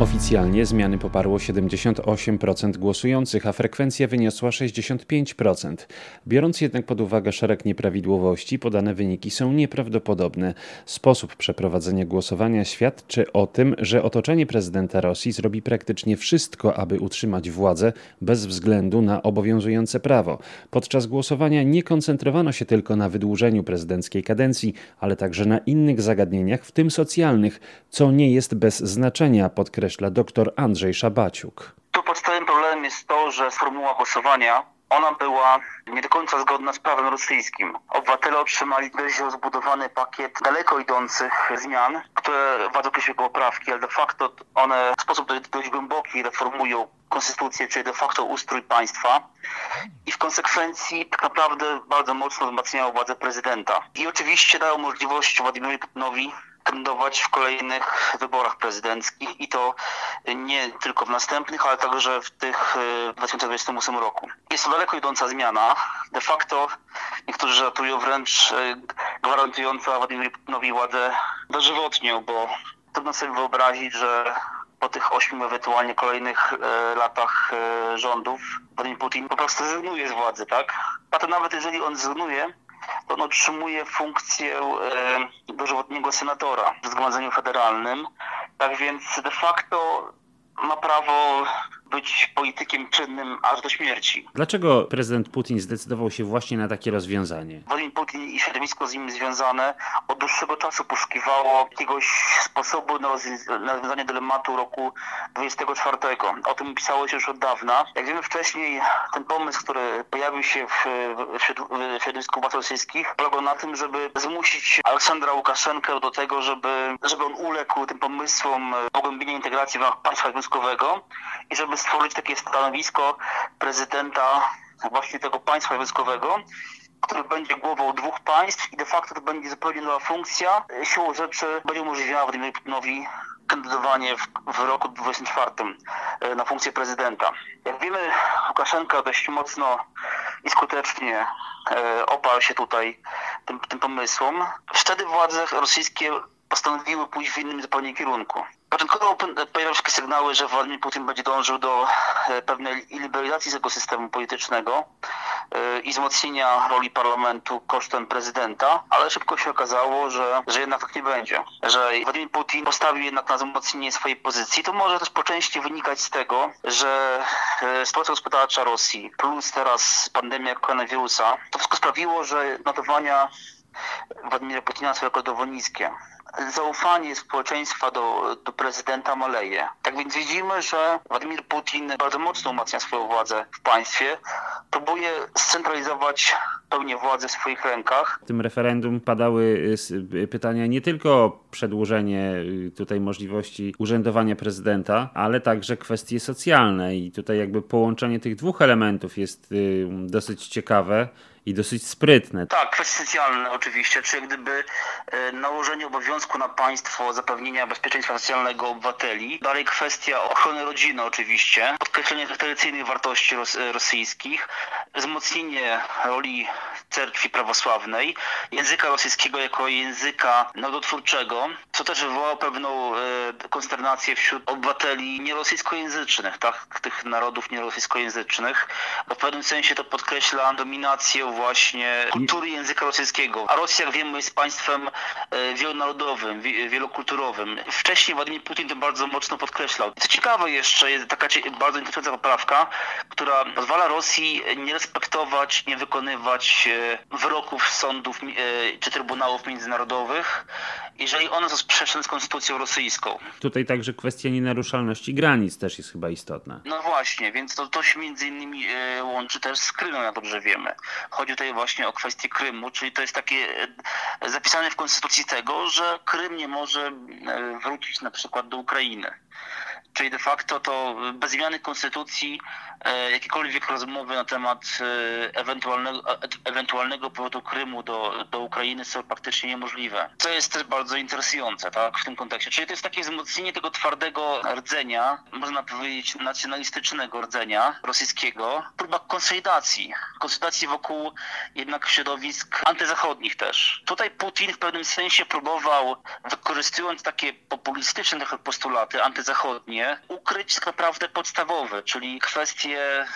Oficjalnie zmiany poparło 78% głosujących, a frekwencja wyniosła 65%. Biorąc jednak pod uwagę szereg nieprawidłowości, podane wyniki są nieprawdopodobne. Sposób przeprowadzenia głosowania świadczy o tym, że otoczenie prezydenta Rosji zrobi praktycznie wszystko, aby utrzymać władzę bez względu na obowiązujące prawo. Podczas głosowania nie koncentrowano się tylko na wydłużeniu prezydenckiej kadencji, ale także na innych zagadnieniach, w tym socjalnych, co nie jest bez znaczenia, podkreśla podkreśla dr Andrzej Szabaciuk. Tu podstawowym problemem jest to, że formuła głosowania ona była nie do końca zgodna z prawem rosyjskim. Obywatele otrzymali dość rozbudowany pakiet daleko idących zmian, które władze określiły poprawki, ale de facto one w sposób dość, dość głęboki reformują konstytucję, czyli de facto ustrój państwa i w konsekwencji tak naprawdę bardzo mocno wzmacniają władzę prezydenta. I oczywiście dają możliwość Władimirowi Putinowi kandydować w kolejnych wyborach prezydenckich i to nie tylko w następnych, ale także w tych w 2028 roku. Jest to daleko idąca zmiana. De facto niektórzy żartują wręcz e, gwarantująca Władimirowi władzę dożywotnią, bo trudno sobie wyobrazić, że po tych ośmiu ewentualnie kolejnych e, latach e, rządów Władimir Putin po prostu zrezygnuje z władzy, tak? A to nawet jeżeli on zrezygnuje, on otrzymuje funkcję e, dożywotniego senatora w Zgromadzeniu Federalnym. Tak więc de facto ma prawo być politykiem czynnym aż do śmierci. Dlaczego prezydent Putin zdecydował się właśnie na takie rozwiązanie? Władimir Putin i środowisko z nim związane od dłuższego czasu poszukiwało jakiegoś sposobu na rozwiązanie dylematu roku 24. O tym pisało się już od dawna. Jak wiemy wcześniej, ten pomysł, który pojawił się w, w środowisku władz rosyjskich, polegał na tym, żeby zmusić Aleksandra Łukaszenkę do tego, żeby, żeby on uległ tym pomysłom pogłębienia integracji w ramach państwa wojskowego i żeby stworzyć takie stanowisko prezydenta właśnie tego państwa wojskowego, który będzie głową dwóch państw i de facto to będzie zupełnie nowa funkcja. Siłą rzeczy będzie umożliwiała Władimirowi Putinowi kandydowanie w, w roku 2024 e, na funkcję prezydenta. Jak wiemy, Łukaszenka dość mocno i skutecznie e, oparł się tutaj tym, tym pomysłom. Wtedy władze rosyjskie postanowiły pójść w innym zupełnie kierunku. Początkowo pojawiały się sygnały, że Władimir Putin będzie dążył do e, pewnej liberalizacji tego systemu politycznego e, i wzmocnienia roli parlamentu kosztem prezydenta, ale szybko się okazało, że, że jednak tak nie będzie. Że Władimir Putin postawił jednak na wzmocnienie swojej pozycji. To może też po części wynikać z tego, że e, sytuacja gospodarcza Rosji plus teraz pandemia koronawirusa, to wszystko sprawiło, że notowania Władimira Putina są rekordowo niskie zaufanie społeczeństwa do, do prezydenta maleje. Tak więc widzimy, że Władimir Putin bardzo mocno umacnia swoją władzę w państwie, próbuje scentralizować pełnię władzy w swoich rękach. W tym referendum padały y, y, pytania nie tylko o przedłużenie y, tutaj możliwości urzędowania prezydenta, ale także kwestie socjalne i tutaj jakby połączenie tych dwóch elementów jest dosyć ciekawe i dosyć sprytne. Tak, kwestie socjalne oczywiście, czy gdyby e, nałożenie obowiązku na państwo zapewnienia bezpieczeństwa socjalnego obywateli. Dalej kwestia ochrony rodziny oczywiście, podkreślenie tradycyjnych wartości e, rosyjskich, wzmocnienie roli cerkwi prawosławnej, języka rosyjskiego jako języka narodotwórczego, co też wywołało pewną e, konsternację wśród obywateli nierosyjskojęzycznych, tak, tych narodów nierosyjskojęzycznych, bo w pewnym sensie to podkreśla dominację właśnie kultury języka rosyjskiego. A Rosja, jak wiemy, jest państwem e, wielonarodowym, wielokulturowym. Wcześniej Władimir Putin to bardzo mocno podkreślał. Co ciekawe jeszcze, jest taka bardzo interesująca poprawka, która pozwala Rosji nie respektować, nie wykonywać e, wyroków sądów e, czy trybunałów międzynarodowych, jeżeli one są sprzeczne z konstytucją rosyjską. Tutaj także kwestia nienaruszalności granic też jest chyba istotna. No właśnie, więc to, to się między innymi łączy też z Krymem, jak dobrze wiemy. Chodzi tutaj właśnie o kwestię Krymu, czyli to jest takie e, zapisane w konstytucji tego, że Krym nie może e, wrócić na przykład do Ukrainy. Czyli de facto to bez zmiany konstytucji e, jakiekolwiek rozmowy na temat e, ewentualnego, e, ewentualnego powrotu Krymu do, do Ukrainy są praktycznie niemożliwe. Co jest też bardzo interesujące tak, w tym kontekście. Czyli to jest takie wzmocnienie tego twardego rdzenia, można powiedzieć nacjonalistycznego rdzenia rosyjskiego, próba konsolidacji. Konsolidacji wokół jednak środowisk antyzachodnich też. Tutaj Putin w pewnym sensie próbował, wykorzystując takie populistyczne trochę postulaty antyzachodnie, ukryć tak naprawdę podstawowe, czyli kwestie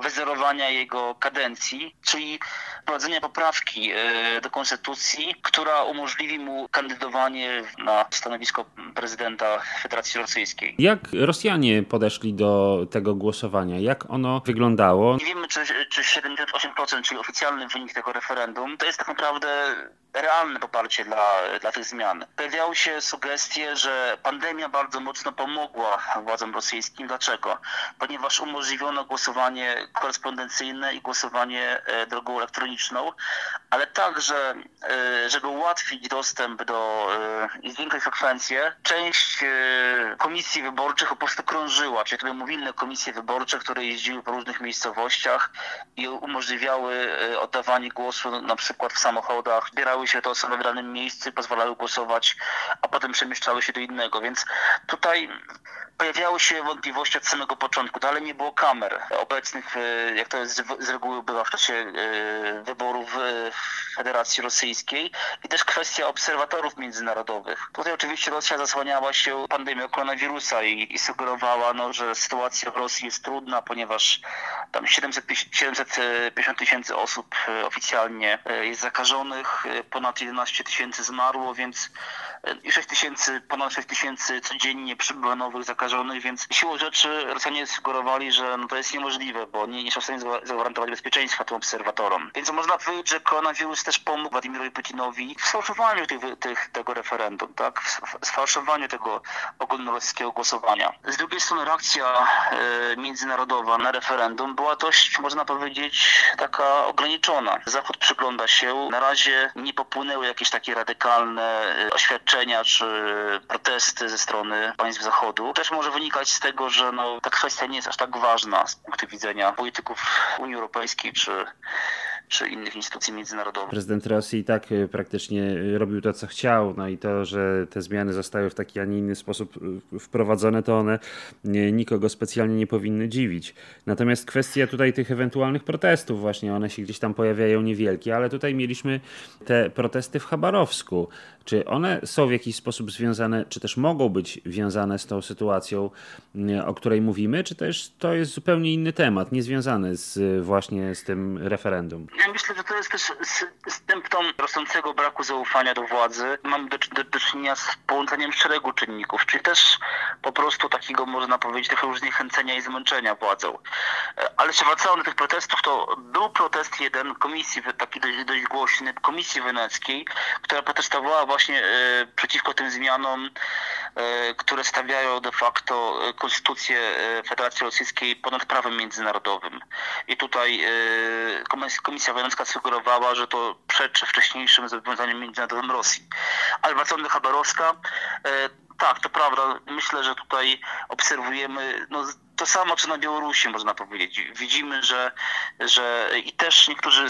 wyzerowania jego kadencji, czyli wprowadzenia poprawki e, do konstytucji, która umożliwi mu kandydowanie na stanowisko prezydenta Federacji Rosyjskiej. Jak Rosjanie podeszli do tego głosowania? Jak ono wyglądało? Nie wiemy, czy, czy 78%, czyli oficjalny wynik tego referendum, to jest tak naprawdę realne poparcie dla, dla tych zmian. Pojawiały się sugestie, że pandemia bardzo mocno pomogła władzom rosyjskim. Dlaczego? Ponieważ umożliwiono głosowanie korespondencyjne i głosowanie e, drogą elektroniczną, ale także, e, żeby ułatwić dostęp do e, i zwiększyć frekwencję, część komisji wyborczych po prostu krążyła, czyli to mobilne komisje wyborcze, które jeździły po różnych miejscowościach i umożliwiały oddawanie głosu na przykład w samochodach, zbierały się te osoby w danym miejscu, pozwalały głosować, a potem przemieszczały się do innego. Więc tutaj pojawiały się wątpliwości od samego początku. Dalej nie było kamer obecnych, e, jak to jest z reguły bywa w czasie e, wyborów w Federacji Rosyjskiej i też kwestia obserwatorów międzynarodowych. Tutaj oczywiście Rosja zasłaniała się pandemią koronawirusa i, i sugerowała, no, że sytuacja w Rosji jest trudna, ponieważ tam 700, 750 tysięcy osób e, oficjalnie jest zakażonych, ponad 11 tysięcy zmarło, więc i 6 tysięcy, ponad 6 tysięcy codziennie przybywa nowych zakażonych, więc siłą rzeczy Rosjanie sugerowali, że no to jest niemożliwe, bo nie, nie są w stanie zagwarantować bezpieczeństwa tym obserwatorom. Więc można powiedzieć, że koronawirus też pomógł Władimirowi Putinowi w sfałszowaniu tych, tych, tego referendum, tak? w sfałszowaniu tego ogólnorosyjskiego głosowania. Z drugiej strony reakcja e, międzynarodowa na referendum była dość, można powiedzieć, taka ograniczona. Zachód przygląda się, na razie nie popłynęły jakieś takie radykalne e, oświadczenia czy protesty ze strony państw Zachodu. Też może wynikać z tego, że no, ta kwestia nie jest aż tak ważna z punktu widzenia polityków Unii Europejskiej czy czy innych instytucji międzynarodowych. Prezydent Rosji i tak e, praktycznie e, robił to, co chciał, no i to, że te zmiany zostały w taki, a nie inny sposób e, wprowadzone, to one nikogo specjalnie nie powinny dziwić. Natomiast kwestia tutaj tych ewentualnych protestów właśnie, one się gdzieś tam pojawiają niewielkie, ale tutaj mieliśmy te protesty w Chabarowsku. Czy one są w jakiś sposób związane, czy też mogą być wiązane z tą sytuacją, o której mówimy, czy też to jest zupełnie inny temat, niezwiązany z, właśnie z tym referendum? Ja myślę, że to jest też symptom rosnącego braku zaufania do władzy. Mamy do, do, do czynienia z połączeniem szeregu czynników, czyli też po prostu takiego, można powiedzieć, trochę już zniechęcenia i zmęczenia władzą. Ale się wracając do tych protestów, to był protest jeden komisji, taki dość, dość głośny, Komisji Weneckiej, która protestowała właśnie e, przeciwko tym zmianom, e, które stawiają de facto konstytucję e, Federacji Rosyjskiej ponad prawem międzynarodowym. I tutaj Komisja Wenecka sugerowała, że to przeczy wcześniejszym zobowiązaniom międzynarodowym Rosji. Ale wracając do Chabarowska, tak, to prawda. Myślę, że tutaj obserwujemy no, to samo, co na Białorusi, można powiedzieć. Widzimy, że, że i też niektórzy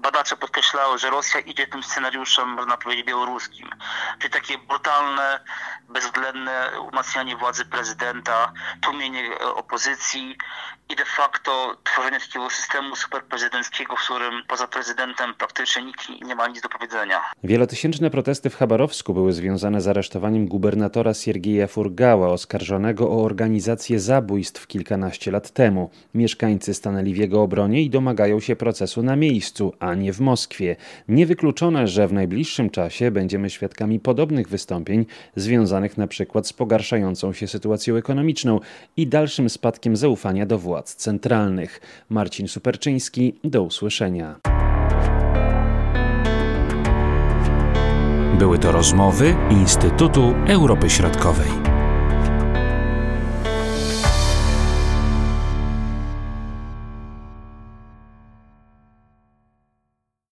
badacze podkreślają, że Rosja idzie tym scenariuszem, można powiedzieć, białoruskim. Czyli takie brutalne, bezwzględne umacnianie władzy prezydenta, tłumienie opozycji i de facto tworzenie takiego systemu superprezydenckiego, w którym poza prezydentem praktycznie nikt nie ma nic do powiedzenia. Wielotysięczne protesty w Chabarowsku były związane z aresztowaniem gubernatora Siergieja Furgała, oskarżonego o organizację zabójstw kilkanaście lat temu. Mieszkańcy stanęli w jego obronie i domagają się procesu na miejscu, a nie w Moskwie. Niewykluczone, że w najbliższym czasie będziemy świadkami podobnych wystąpień związanych na przykład z pogarszającą się sytuacją ekonomiczną i dalszym spadkiem zaufania do władz centralnych. Marcin Superczyński, do usłyszenia. Były to rozmowy Instytutu Europy Środkowej.